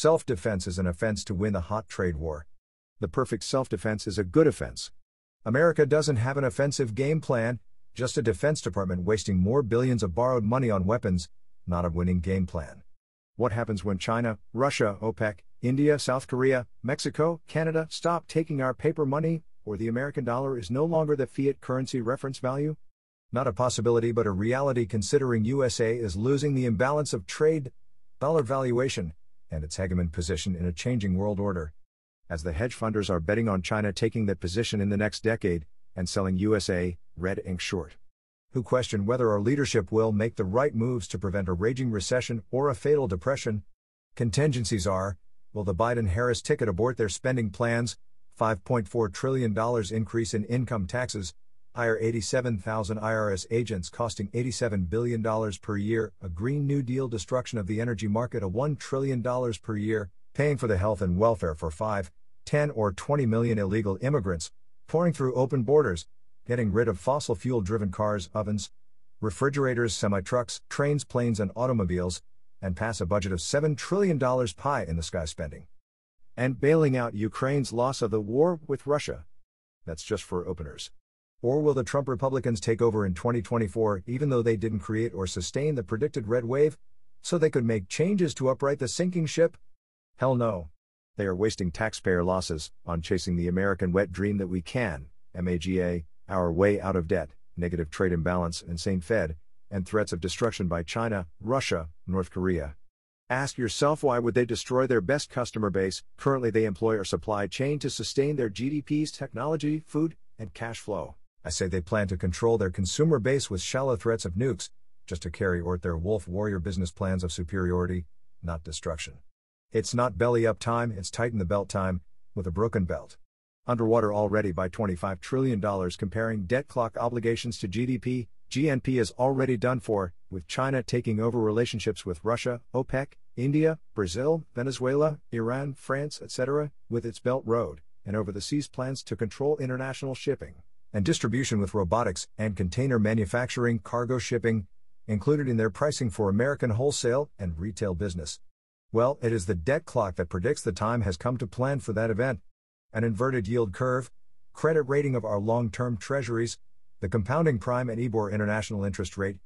Self defense is an offense to win the hot trade war. The perfect self defense is a good offense. America doesn't have an offensive game plan, just a Defense Department wasting more billions of borrowed money on weapons, not a winning game plan. What happens when China, Russia, OPEC, India, South Korea, Mexico, Canada stop taking our paper money, or the American dollar is no longer the fiat currency reference value? Not a possibility but a reality considering USA is losing the imbalance of trade, dollar valuation, and its hegemon position in a changing world order. As the hedge funders are betting on China taking that position in the next decade, and selling USA, red ink short. Who question whether our leadership will make the right moves to prevent a raging recession or a fatal depression? Contingencies are Will the Biden Harris ticket abort their spending plans? $5.4 trillion increase in income taxes, hire 87,000 IRS agents costing $87 billion per year, a Green New Deal destruction of the energy market, a $1 trillion per year, paying for the health and welfare for 5, 10, or 20 million illegal immigrants, pouring through open borders, getting rid of fossil fuel driven cars, ovens, refrigerators, semi trucks, trains, planes, and automobiles, and pass a budget of $7 trillion pie in the sky spending. And bailing out Ukraine's loss of the war with Russia. That's just for openers. Or will the Trump Republicans take over in 2024 even though they didn't create or sustain the predicted red wave? So they could make changes to upright the sinking ship? Hell no. They are wasting taxpayer losses on chasing the American wet dream that we can, MAGA, our way out of debt, negative trade imbalance, insane Fed, and threats of destruction by China, Russia, North Korea. Ask yourself why would they destroy their best customer base, currently they employ our supply chain to sustain their GDP's technology, food, and cash flow. I say they plan to control their consumer base with shallow threats of nukes, just to carry out their wolf warrior business plans of superiority, not destruction. It's not belly up time, it's tighten the belt time, with a broken belt. Underwater already by $25 trillion comparing debt clock obligations to GDP, GNP is already done for, with China taking over relationships with Russia, OPEC, India, Brazil, Venezuela, Iran, France, etc., with its Belt Road, and over the seas plans to control international shipping and distribution with robotics and container manufacturing, cargo shipping, included in their pricing for American wholesale and retail business. Well, it is the debt clock that predicts the time has come to plan for that event. An inverted yield curve, credit rating of our long term treasuries, the compounding prime and LIBOR international interest rate,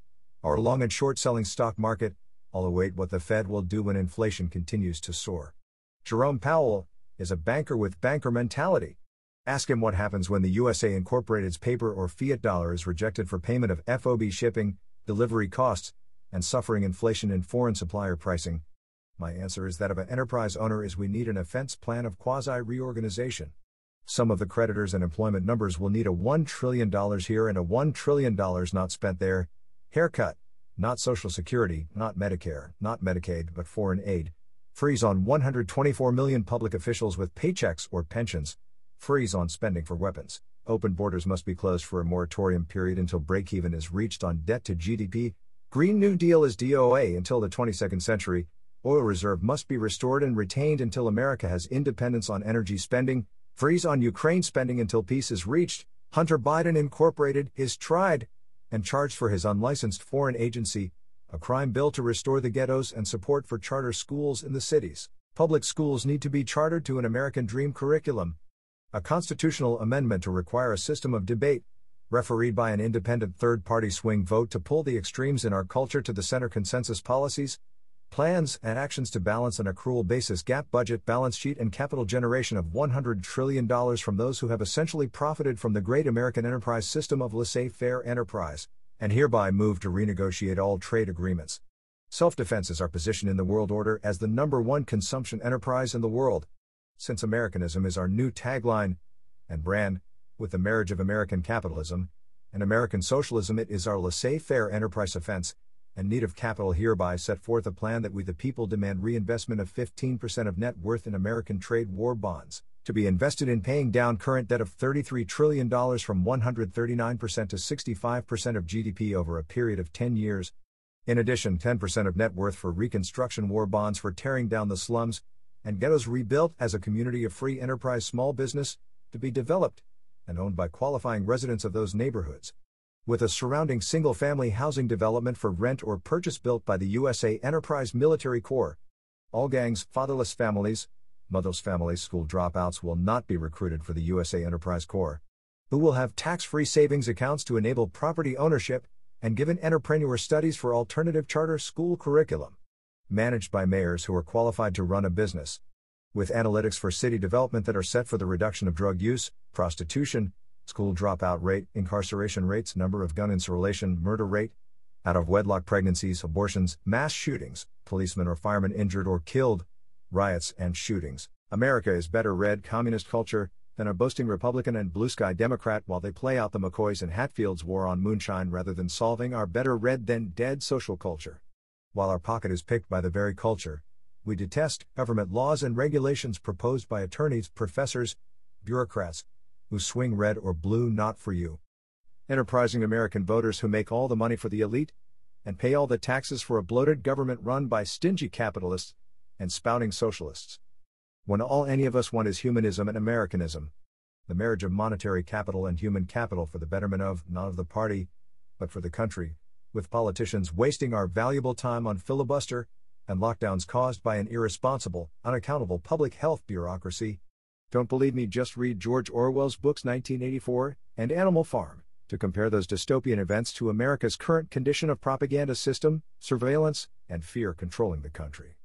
our long and short selling stock market, all await what the Fed will do when inflation continues to soar. Jerome Powell is a banker with banker mentality. Ask him what happens when the USA Incorporated's paper or fiat dollar is rejected for payment of FOB shipping, delivery costs, and suffering inflation in foreign supplier pricing. My answer is that of an enterprise owner is we need an offense plan of quasi reorganization. Some of the creditors and employment numbers will need a $1 trillion here and a $1 trillion not spent there. Haircut, not Social Security, not Medicare, not Medicaid, but foreign aid. Freeze on 124 million public officials with paychecks or pensions, Freeze on spending for weapons. Open borders must be closed for a moratorium period until break even is reached on debt to GDP. Green New Deal is DOA until the 22nd century. Oil reserve must be restored and retained until America has independence on energy spending. Freeze on Ukraine spending until peace is reached. Hunter Biden Incorporated is tried and charged for his unlicensed foreign agency, a crime bill to restore the ghettos and support for charter schools in the cities. Public schools need to be chartered to an American Dream curriculum a constitutional amendment to require a system of debate, refereed by an independent third party swing vote to pull the extremes in our culture to the center consensus policies, plans, and actions to balance an accrual basis GAAP budget balance sheet and capital generation of $100 trillion from those who have essentially profited from the great American enterprise system of laissez faire enterprise, and hereby move to renegotiate all trade agreements. Self defense is our position in the world order as the number one consumption enterprise in the world, since Americanism is our new tagline and brand, with the marriage of American capitalism and American socialism, it is our laissez faire enterprise offense and need of capital hereby set forth a plan that we the people demand reinvestment of 15% of net worth in American trade war bonds, to be invested in paying down current debt of $33 trillion from 139% to 65% of GDP over a period of 10 years. In addition, 10% of net worth for reconstruction war bonds for tearing down the slums, and ghettos rebuilt as a community of free enterprise small business to be developed and owned by qualifying residents of those neighborhoods. With a surrounding single family housing development for rent or purchase built by the USA Enterprise Military Corps. All gangs, fatherless families, motherless families, school dropouts will not be recruited for the USA Enterprise Corps. Who will have tax free savings accounts to enable property ownership and given entrepreneur studies for alternative charter school curriculum. Managed by mayors who are qualified to run a business. With analytics for city development that are set for the reduction of drug use, prostitution, school dropout rate, incarceration rates, number of gun insurrection, murder rate, out of wedlock pregnancies, abortions, mass shootings, policemen or firemen injured or killed, riots and shootings. America is better read communist culture than a boasting Republican and blue sky Democrat while they play out the McCoys and Hatfields war on moonshine rather than solving our better read than dead social culture. While our pocket is picked by the very culture, we detest government laws and regulations proposed by attorneys, professors, bureaucrats, who swing red or blue not for you. Enterprising American voters who make all the money for the elite and pay all the taxes for a bloated government run by stingy capitalists and spouting socialists. When all any of us want is humanism and Americanism, the marriage of monetary capital and human capital for the betterment of, not of the party, but for the country, with politicians wasting our valuable time on filibuster and lockdowns caused by an irresponsible, unaccountable public health bureaucracy. Don't believe me, just read George Orwell's books 1984 and Animal Farm to compare those dystopian events to America's current condition of propaganda system, surveillance, and fear controlling the country.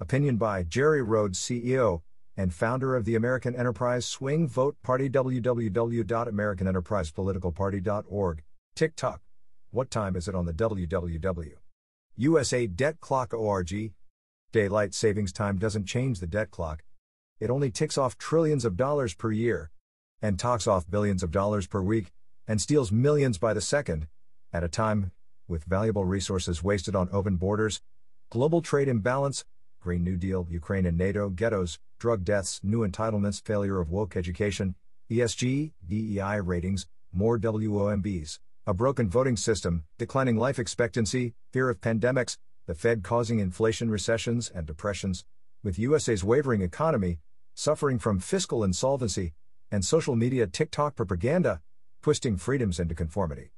Opinion by Jerry Rhodes, CEO and founder of the American Enterprise Swing Vote Party www.americanenterprisepoliticalparty.org. TikTok. What time is it on the www? USA Debt Clock ORG. Daylight savings time doesn't change the debt clock. It only ticks off trillions of dollars per year and talks off billions of dollars per week and steals millions by the second at a time with valuable resources wasted on open borders, global trade imbalance, Green New Deal, Ukraine and NATO, ghettos, drug deaths, new entitlements, failure of woke education, ESG, DEI ratings, more WOMBs a broken voting system, declining life expectancy, fear of pandemics, the Fed causing inflation, recessions, and depressions, with USA's wavering economy, suffering from fiscal insolvency, and social media TikTok propaganda, twisting freedoms into conformity.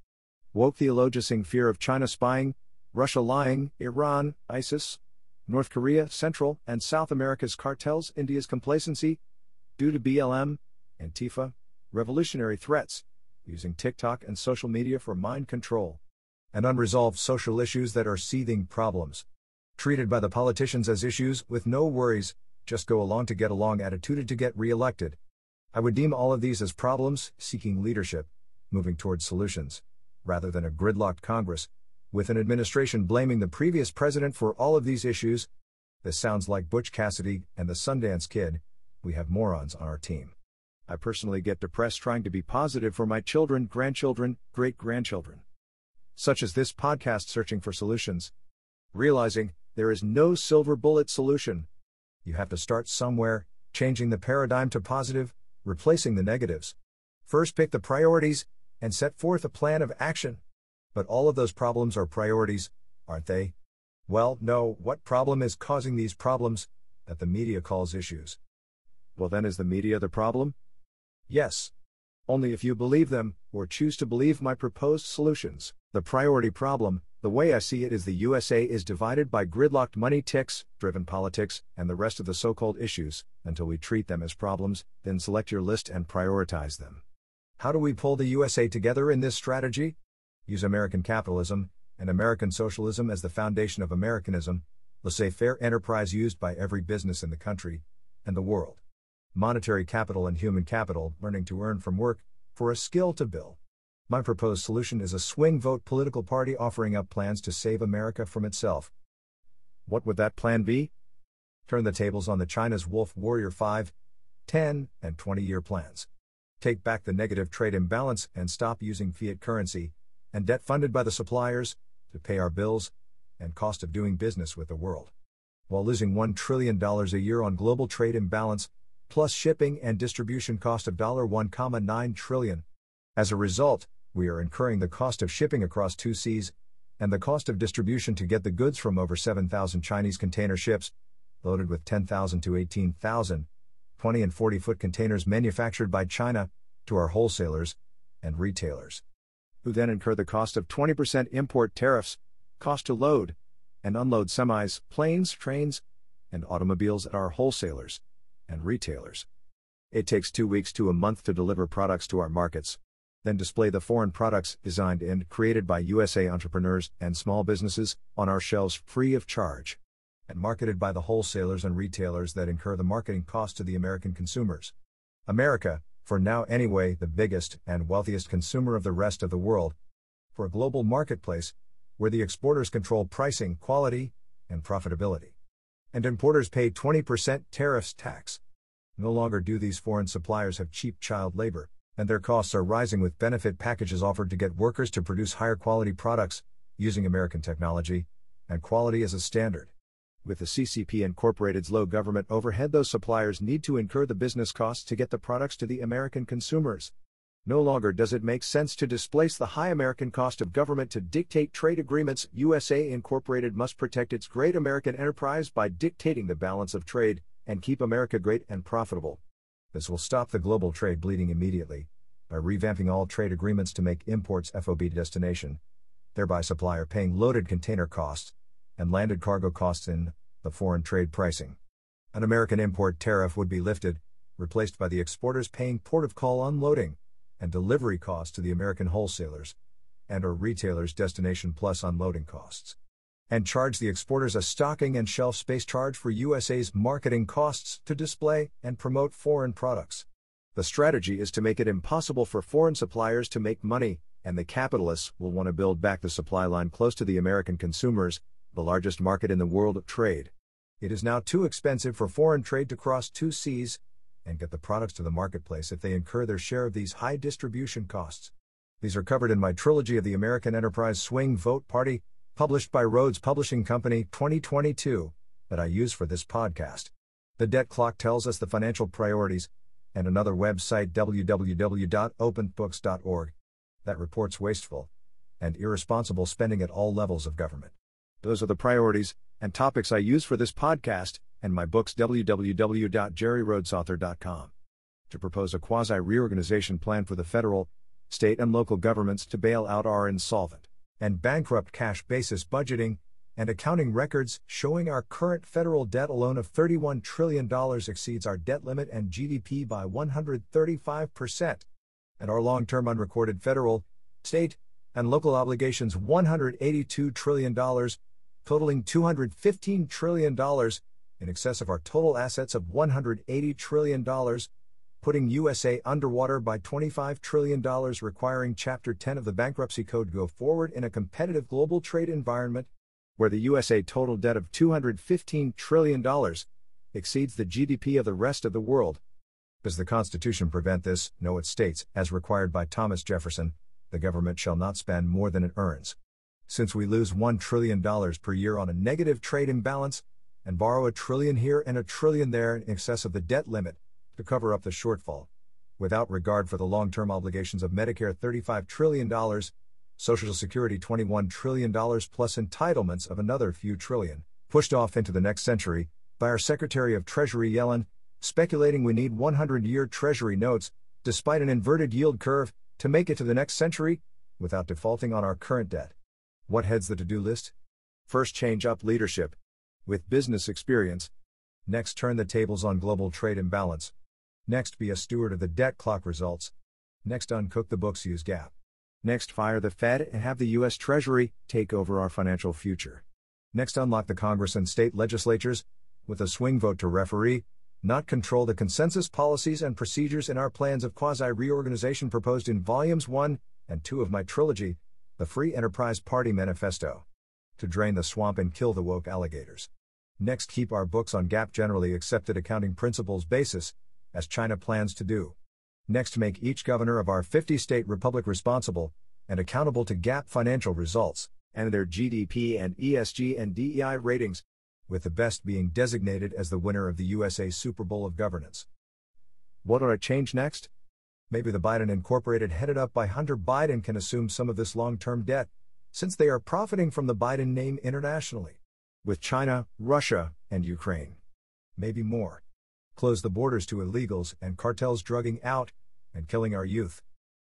Woke theologizing fear of China spying, Russia lying, Iran, ISIS, North Korea, Central and South America's cartels, India's complacency, due to BLM, Antifa, revolutionary threats, using TikTok and social media for mind control, and unresolved social issues that are seething problems. Treated by the politicians as issues with no worries, just go along to get along attituded to get re elected. I would deem all of these as problems, seeking leadership, moving towards solutions, rather than a gridlocked Congress, with an administration blaming the previous president for all of these issues. This sounds like Butch Cassidy and the Sundance Kid. We have morons on our team. I personally get depressed trying to be positive for my children, grandchildren, great grandchildren. Such as this podcast searching for solutions. Realizing there is no silver bullet solution. You have to start somewhere, changing the paradigm to positive, replacing the negatives. First, pick the priorities and set forth a plan of action. But all of those problems are priorities, aren't they? Well, no, what problem is causing these problems that the media calls issues? Well, then, is the media the problem? Yes. Only if you believe them, or choose to believe my proposed solutions. The priority problem, the way I see it, is the USA is divided by gridlocked money ticks, driven politics, and the rest of the so called issues, until we treat them as problems, then select your list and prioritize them. How do we pull the USA together in this strategy? Use American capitalism and American socialism as the foundation of Americanism, laissez faire enterprise used by every business in the country and the world monetary capital and human capital, learning to earn from work, for a skill to bill. My proposed solution is a swing vote political party offering up plans to save America from itself. What would that plan be? Turn the tables on the China's Wolf Warrior 5, 10, and 20 year plans. Take back the negative trade imbalance and stop using fiat currency and debt funded by the suppliers to pay our bills and cost of doing business with the world. While losing $1 trillion a year on global trade imbalance, plus shipping and distribution cost of 1.9 trillion. As a result, we are incurring the cost of shipping across two seas and the cost of distribution to get the goods from over 7,000 Chinese container ships, loaded with 10,000 to 18,000, 20 and 40 foot containers manufactured by China, to our wholesalers and retailers, who then incur the cost of 20% import tariffs, cost to load and unload semis, planes, trains, and automobiles at our wholesalers and retailers. It takes two weeks to a month to deliver products to our markets, then display the foreign products designed and created by USA entrepreneurs and small businesses on our shelves free of charge, and marketed by the wholesalers and retailers that incur the marketing cost to the American consumers. America, for now anyway, the biggest and wealthiest consumer of the rest of the world, for a global marketplace where the exporters control pricing, quality, and profitability. And importers pay 20% tariffs tax. No longer do these foreign suppliers have cheap child labor, and their costs are rising with benefit packages offered to get workers to produce higher quality products, using American technology, and quality as a standard. With the CCP Incorporated's low government overhead, those suppliers need to incur the business costs to get the products to the American consumers. No longer does it make sense to displace the high American cost of government to dictate trade agreements. USA Incorporated must protect its great American enterprise by dictating the balance of trade and keep America great and profitable. This will stop the global trade bleeding immediately by revamping all trade agreements to make imports FOB destination, thereby supplier paying loaded container costs and landed cargo costs in the foreign trade pricing. An American import tariff would be lifted, replaced by the exporters paying port of call unloading and delivery costs to the American wholesalers and or retailers destination plus unloading costs and charge the exporters a stocking and shelf space charge for USA's marketing costs to display and promote foreign products. The strategy is to make it impossible for foreign suppliers to make money, and the capitalists will want to build back the supply line close to the American consumers, the largest market in the world of trade. It is now too expensive for foreign trade to cross two seas and get the products to the marketplace if they incur their share of these high distribution costs. These are covered in my trilogy of the American Enterprise Swing Vote Party, published by Rhodes Publishing Company 2022, that I use for this podcast. The Debt Clock tells us the financial priorities, and another website, www.openbooks.org, that reports wasteful and irresponsible spending at all levels of government. Those are the priorities and topics I use for this podcast and my books www.jerryrhodesauthor.com. To propose a quasi reorganization plan for the federal, state, and local governments to bail out our insolvent and bankrupt cash basis budgeting and accounting records showing our current federal debt alone of $31 trillion exceeds our debt limit and GDP by 135%, and our long term unrecorded federal, state, and local obligations $182 trillion, totaling $215 trillion, in excess of our total assets of $180 trillion, putting USA underwater by $25 trillion, requiring Chapter 10 of the Bankruptcy Code go forward in a competitive global trade environment where the USA total debt of $215 trillion exceeds the GDP of the rest of the world. Does the Constitution prevent this? No, it states, as required by Thomas Jefferson, the government shall not spend more than it earns. Since we lose $1 trillion per year on a negative trade imbalance, and borrow a trillion here and a trillion there in excess of the debt limit, to cover up the shortfall. Without regard for the long term obligations of Medicare $35 trillion, Social Security $21 trillion plus entitlements of another few trillion, pushed off into the next century by our Secretary of Treasury Yellen, speculating we need 100 year Treasury notes, despite an inverted yield curve, to make it to the next century, without defaulting on our current debt. What heads the to do list? First, change up leadership. With business experience. Next, turn the tables on global trade imbalance. Next, be a steward of the debt clock results. Next, uncook the books, use GAAP. Next, fire the Fed and have the U.S. Treasury take over our financial future. Next, unlock the Congress and state legislatures with a swing vote to referee, not control the consensus policies and procedures in our plans of quasi reorganization proposed in volumes 1 and 2 of my trilogy, The Free Enterprise Party Manifesto. To drain the swamp and kill the woke alligators. Next, keep our books on GAAP generally accepted accounting principles basis, as China plans to do. Next, make each governor of our 50 state republic responsible and accountable to GAAP financial results and their GDP and ESG and DEI ratings, with the best being designated as the winner of the USA Super Bowl of governance. What ought to change next? Maybe the Biden Incorporated, headed up by Hunter Biden, can assume some of this long term debt, since they are profiting from the Biden name internationally. With China, Russia, and Ukraine. Maybe more close the borders to illegals and cartels drugging out and killing our youth.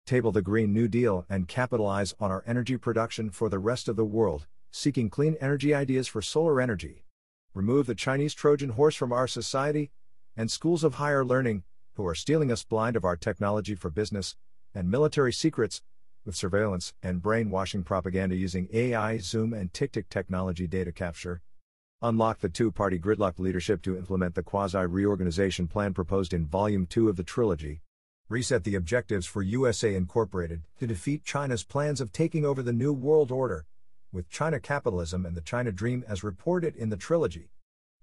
Table the Green New Deal and capitalize on our energy production for the rest of the world, seeking clean energy ideas for solar energy. remove the Chinese Trojan horse from our society, and schools of higher learning, who are stealing us blind of our technology for business and military secrets, with surveillance and brainwashing propaganda using AI, Zoom, and TikTok technology data capture. Unlock the two party gridlock leadership to implement the quasi reorganization plan proposed in Volume 2 of the trilogy. Reset the objectives for USA Incorporated to defeat China's plans of taking over the New World Order, with China capitalism and the China Dream as reported in the trilogy.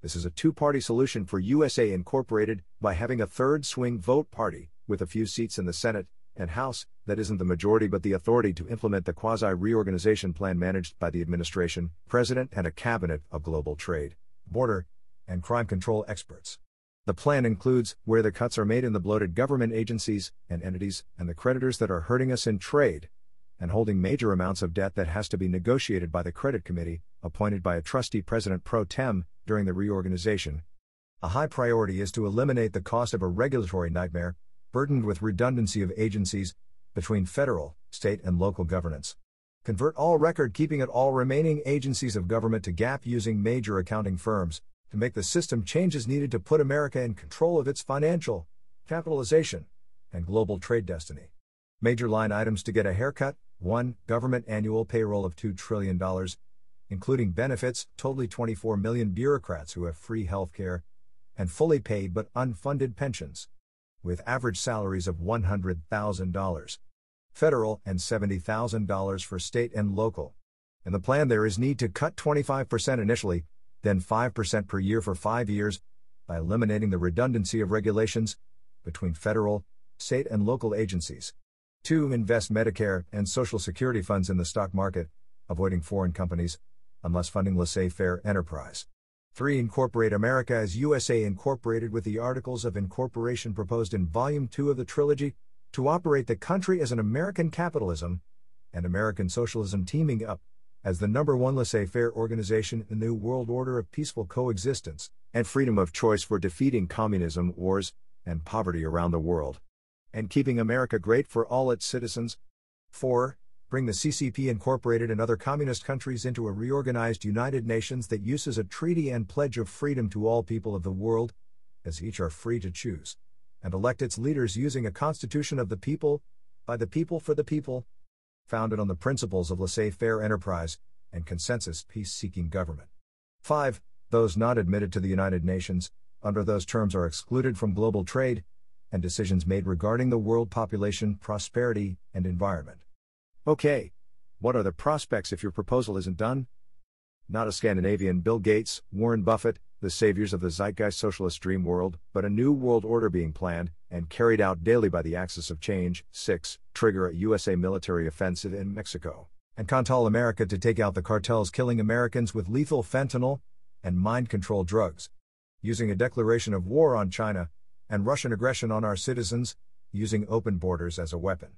This is a two party solution for USA Incorporated by having a third swing vote party, with a few seats in the Senate and House, that isn't the majority but the authority to implement the quasi reorganization plan managed by the administration, president, and a cabinet of global trade, border, and crime control experts. The plan includes where the cuts are made in the bloated government agencies and entities and the creditors that are hurting us in trade and holding major amounts of debt that has to be negotiated by the credit committee, appointed by a trustee president pro tem during the reorganization. A high priority is to eliminate the cost of a regulatory nightmare burdened with redundancy of agencies between federal, state, and local governance. Convert all record keeping at all remaining agencies of government to GAAP using major accounting firms to make the system changes needed to put America in control of its financial, capitalization, and global trade destiny. Major line items to get a haircut 1. Government annual payroll of $2 trillion, including benefits, totally 24 million bureaucrats who have free health care and fully paid but unfunded pensions with average salaries of $100,000 federal and $70,000 for state and local. In the plan, there is need to cut 25% initially, then 5% per year for five years, by eliminating the redundancy of regulations between federal, state, and local agencies. 2. Invest Medicare and Social Security funds in the stock market, avoiding foreign companies, unless funding laissez faire enterprise. 3. Incorporate America as USA Incorporated with the Articles of Incorporation proposed in Volume 2 of the trilogy, to operate the country as an American capitalism and American socialism teaming up as the number one laissez faire organization in the New World Order of peaceful coexistence and freedom of choice for defeating communism, wars, and poverty around the world. And keeping America great for all its citizens. 4 bring the CCP Incorporated and other communist countries into a reorganized United Nations that uses a treaty and pledge of freedom to all people of the world, as each are free to choose, and elect its leaders using a constitution of the people, by the people for the people, founded on the principles of laissez faire enterprise and consensus peace seeking government. 5. Those not admitted to the United Nations, under those terms, are excluded from global trade and decisions made regarding the world population, prosperity, and environment. Okay. What are the prospects if your proposal isn't done? Not a Scandinavian Bill Gates, Warren Buffett, the saviors of the zeitgeist socialist dream world, but a new world order being planned and carried out daily by the axis of change. 6. Trigger a USA military offensive in Mexico. And Central America to take out the cartels killing Americans with lethal fentanyl and mind control drugs. Using a declaration of war on China and Russian aggression on our citizens, using open borders as a weapon.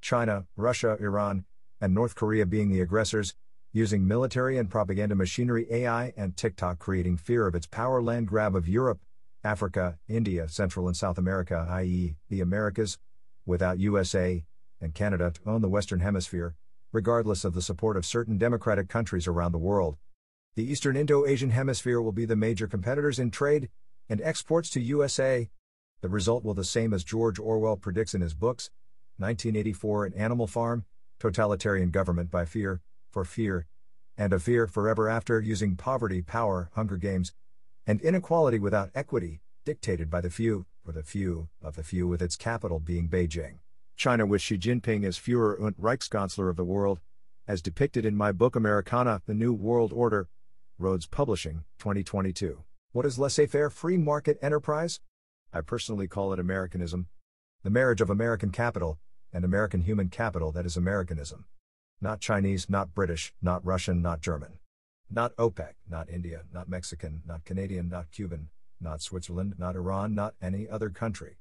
China, Russia, Iran, and North Korea being the aggressors, using military and propaganda machinery, AI, and TikTok creating fear of its power land grab of Europe, Africa, India, Central and South America, i.e., the Americas, without USA and Canada to own the Western Hemisphere, regardless of the support of certain democratic countries around the world. The Eastern Indo Asian Hemisphere will be the major competitors in trade and exports to USA. The result will be the same as George Orwell predicts in his books 1984 An Animal Farm, Totalitarian Government by Fear, for Fear, and a Fear Forever After using poverty, power, Hunger Games, and inequality without equity, dictated by the few, for the few, of the few with its capital being Beijing. China with Xi Jinping as Führer und Reichskanzler of the world, as depicted in my book Americana, The New World Order, Rhodes Publishing, 2022. What is laissez faire free market enterprise? I personally call it Americanism. The marriage of American capital, and American human capital that is Americanism. Not Chinese, not British, not Russian, not German. Not OPEC, not India, not Mexican, not Canadian, not Cuban, not Switzerland, not Iran, not any other country.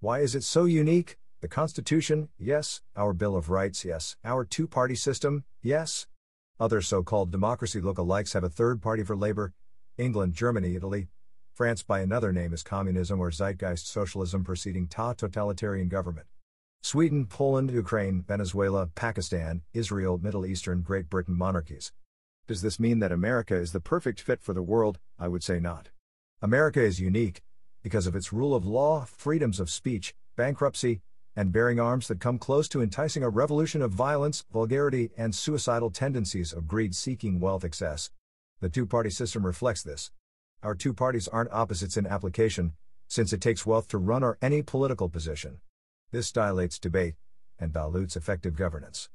Why is it so unique? The Constitution, yes. Our Bill of Rights, yes. Our two party system, yes. Other so called democracy look-alikes have a third party for labor England, Germany, Italy. France by another name is communism or zeitgeist socialism preceding ta totalitarian government. Sweden, Poland, Ukraine, Venezuela, Pakistan, Israel, Middle Eastern, Great Britain monarchies. Does this mean that America is the perfect fit for the world? I would say not. America is unique because of its rule of law, freedoms of speech, bankruptcy, and bearing arms that come close to enticing a revolution of violence, vulgarity, and suicidal tendencies of greed seeking wealth excess. The two party system reflects this. Our two parties aren't opposites in application, since it takes wealth to run or any political position. This dilates debate and dilutes effective governance.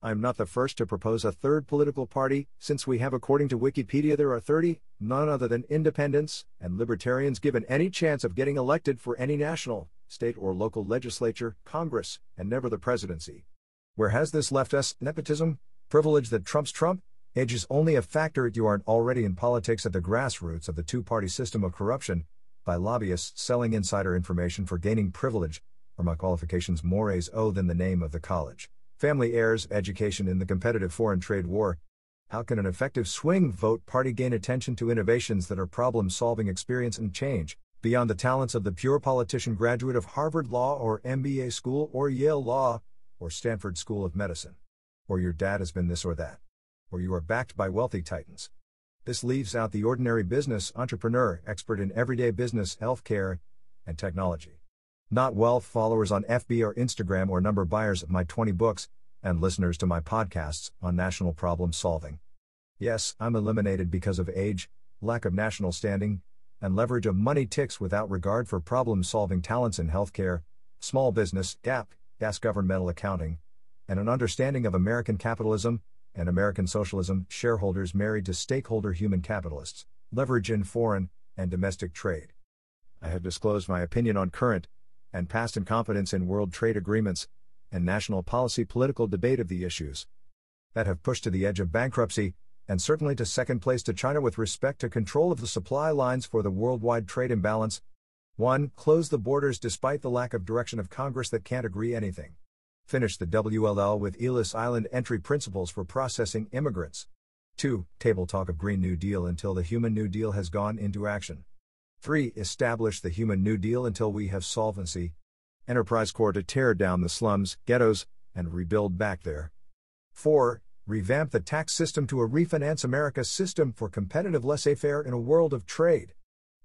I am not the first to propose a third political party, since we have, according to Wikipedia, there are 30, none other than independents and libertarians given any chance of getting elected for any national, state, or local legislature, Congress, and never the presidency. Where has this left us? Nepotism? Privilege that trumps Trump? Age is only a factor if you aren't already in politics at the grassroots of the two party system of corruption, by lobbyists selling insider information for gaining privilege, or my qualifications mores o than the name of the college family heirs, education in the competitive foreign trade war. How can an effective swing vote party gain attention to innovations that are problem solving experience and change, beyond the talents of the pure politician graduate of Harvard Law or MBA school or Yale Law or Stanford School of Medicine? Or your dad has been this or that? Or you are backed by wealthy titans? This leaves out the ordinary business entrepreneur, expert in everyday business, healthcare, and technology not wealth followers on FB or Instagram or number buyers of my 20 books, and listeners to my podcasts on national problem solving. Yes, I'm eliminated because of age, lack of national standing, and leverage of money ticks without regard for problem solving talents in healthcare, small business, GAAP, gas governmental accounting, and an understanding of American capitalism and American socialism, shareholders married to stakeholder human capitalists, leverage in foreign and domestic trade. I have disclosed my opinion on current and past incompetence in world trade agreements, and national policy political debate of the issues that have pushed to the edge of bankruptcy, and certainly to second place to China with respect to control of the supply lines for the worldwide trade imbalance. 1. Close the borders despite the lack of direction of Congress that can't agree anything. Finish the WLL with Ellis Island entry principles for processing immigrants. 2. Table talk of Green New Deal until the Human New Deal has gone into action. 3. Establish the Human New Deal until we have solvency. Enterprise Corps to tear down the slums, ghettos, and rebuild back there. 4. Revamp the tax system to a refinance America system for competitive laissez faire in a world of trade.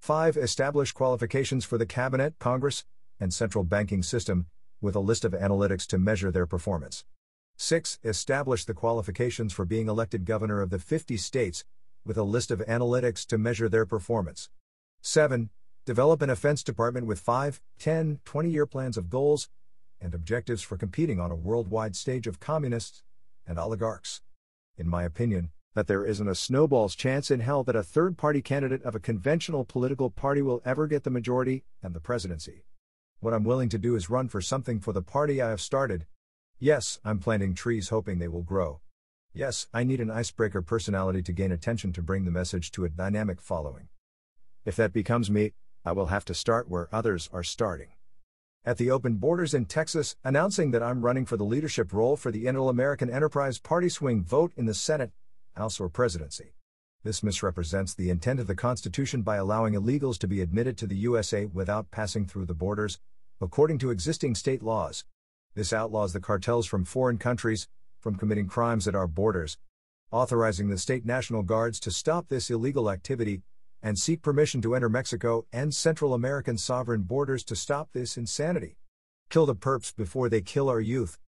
5. Establish qualifications for the Cabinet, Congress, and central banking system, with a list of analytics to measure their performance. 6. Establish the qualifications for being elected governor of the 50 states, with a list of analytics to measure their performance. 7. Develop an offense department with 5, 10, 20 year plans of goals and objectives for competing on a worldwide stage of communists and oligarchs. In my opinion, that there isn't a snowball's chance in hell that a third party candidate of a conventional political party will ever get the majority and the presidency. What I'm willing to do is run for something for the party I have started. Yes, I'm planting trees hoping they will grow. Yes, I need an icebreaker personality to gain attention to bring the message to a dynamic following. If that becomes me, I will have to start where others are starting. At the open borders in Texas, announcing that I'm running for the leadership role for the Inter American Enterprise Party swing vote in the Senate, House, or presidency. This misrepresents the intent of the Constitution by allowing illegals to be admitted to the USA without passing through the borders, according to existing state laws. This outlaws the cartels from foreign countries from committing crimes at our borders, authorizing the state National Guards to stop this illegal activity and seek permission to enter Mexico and Central American sovereign borders to stop this insanity. Kill the perps before they kill our youth.